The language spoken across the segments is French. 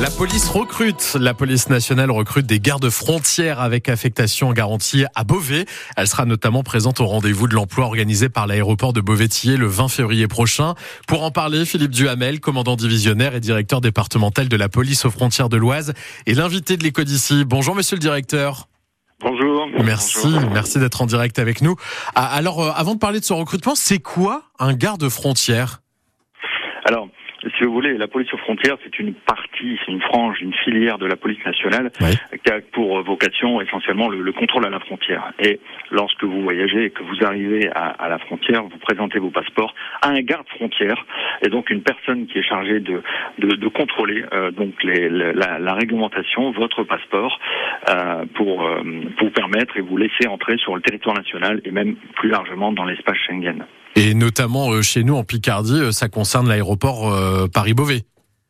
La police recrute. La police nationale recrute des gardes frontières avec affectation garantie à Beauvais. Elle sera notamment présente au rendez-vous de l'emploi organisé par l'aéroport de Beauvais-Tillé le 20 février prochain. Pour en parler, Philippe Duhamel, commandant divisionnaire et directeur départemental de la police aux frontières de l'Oise, est l'invité de l'éco d'ici. Bonjour, monsieur le directeur. Bonjour. Merci, merci d'être en direct avec nous. Ah, alors, euh, avant de parler de ce recrutement, c'est quoi un garde frontière? Alors, si vous voulez, la police aux frontières, c'est une partie, c'est une frange, une filière de la police nationale qui a pour vocation essentiellement le, contrôle à la frontière. Et lorsque vous voyagez et que vous arrivez à, la frontière, vous présentez vos passeports à un garde frontière, et donc une personne qui est chargée de, de, contrôler euh, donc les, la, réglementation, votre passeport, pour, euh, pour vous permettre et vous laisser entrer sur le territoire national et même plus largement dans l'espace Schengen. Et notamment euh, chez nous en Picardie, euh, ça concerne l'aéroport euh, Paris-Beauvais.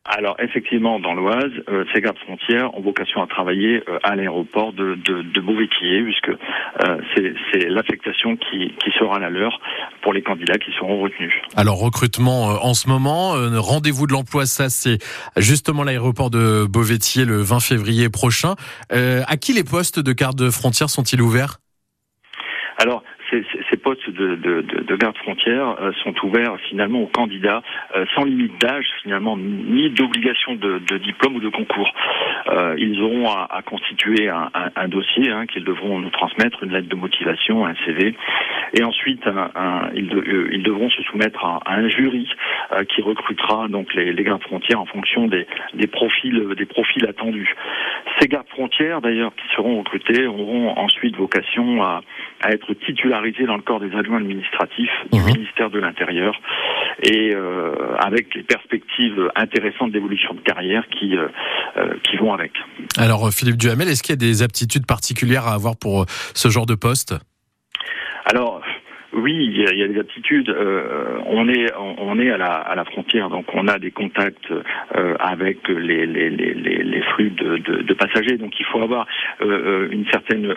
Alors effectivement, dans l'Oise, ces gardes frontières ont vocation à travailler à l'aéroport de, de, puisque c'est l'affectation qui, sera la leur pour les candidats qui seront retenus. Alors recrutement en ce moment, rendez-vous de l'emploi, ça c'est justement l'aéroport de Beauvais-Quillé le 20 février prochain. à qui les postes de garde frontières sont-ils ouverts? Alors, ces, ces, postes de, de, de, garde frontière euh, sont ouverts finalement aux candidats euh, sans limite d'âge finalement ni d'obligation de, de, diplôme ou de concours. Euh, ils auront à, à constituer un, un, dossier hein, qu'ils devront nous transmettre, une lettre de motivation, un CV, et ensuite un, ils, ils, devront se soumettre à, un jury qui recrutera donc les, les, gardes frontières en fonction des, des profils des profils attendus. Ces gardes frontières d'ailleurs qui seront recrutés auront ensuite vocation à, à être titularisés dans le corps des adjoints administratifs du mhm. ministère de l'Intérieur et euh, avec les perspectives intéressantes d'évolution de carrière qui, euh, euh, qui vont avec. Alors Philippe Duhamel, est-ce qu'il y a des aptitudes particulières à avoir pour ce genre de poste? Alors, oui, il y, a, des aptitudes. Euh, on est on est à la, à la frontière, donc on a des contacts euh, avec les, les, les, les flux de, de, de, passagers. Donc il faut avoir euh, une certaine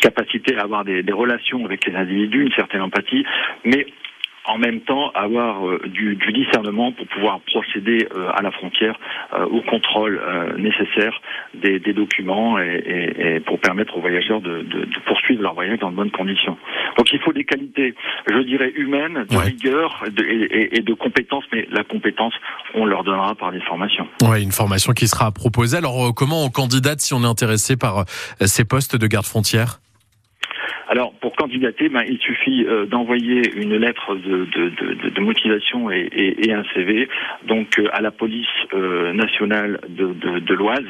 capacité à avoir des, des relations avec les individus, une certaine empathie, mais en même temps avoir euh, du, du, discernement pour pouvoir procéder euh, à la frontière euh, au contrôle nécessaire des, des documents et, et, et, pour permettre aux voyageurs de, de, de, poursuivre leur voyage dans de bonnes conditions. Donc il faut des qualités, je dirais, humaines, de rigueur et, et, de compétences, mais la compétence, on leur donnera par des formations. Oui, une formation qui sera proposée. Alors comment on candidate si on est intéressé par ces postes de garde frontière? Alors, pour candidater, ben, il suffit euh, d'envoyer une lettre de, de, de, de motivation et, et, et, un CV, donc euh, à la police euh, nationale de, l'Oise.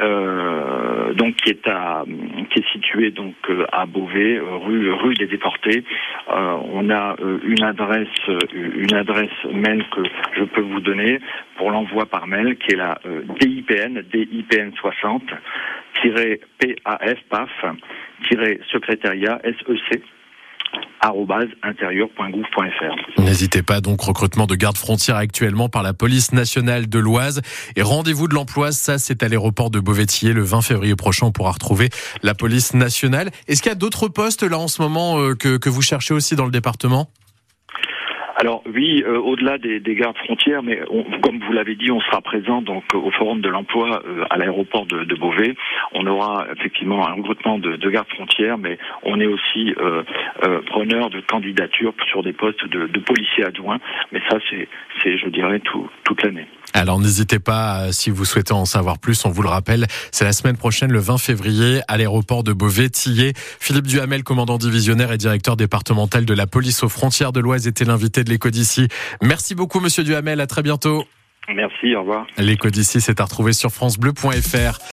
Euh, donc qui est à qui est situé donc à Beauvais rue rue des déportés on a une adresse une adresse mail que je peux vous donner pour l'envoi par mail qui est la DIPN DIPN 60 Intérieur.gouv.fr. N'hésitez pas donc recrutement de garde frontières actuellement par la police nationale de l'Oise et rendez-vous de l'emploi ça c'est à l'aéroport de beauvais le 20 février prochain on pourra retrouver la police nationale. Est-ce qu'il y a d'autres postes là en ce moment euh, que, que vous cherchez aussi dans le département? Alors oui, euh, au-delà des, des, gardes frontières, mais comme vous l'avez dit, on sera présent donc au Forum de l'emploi euh, à l'aéroport de, de, Beauvais. On aura effectivement un regroupement de, de gardes frontières, mais on est aussi euh, euh preneur de candidatures sur des postes de, de policiers adjoints. Mais ça, c'est, je dirais, tout, toute l'année. Alors n'hésitez pas, euh, si vous souhaitez en savoir plus, on vous le rappelle, c'est la semaine prochaine, le 20 février, à l'aéroport de Beauvais-Tillé. Philippe Duhamel, commandant divisionnaire et directeur départemental de la police aux frontières de l'Oise, était l'invité de l'éco d'ici. Merci beaucoup, monsieur Duhamel, à très bientôt. Merci, au revoir. L'éco d'ici, c'est à retrouver sur FranceBleu.fr.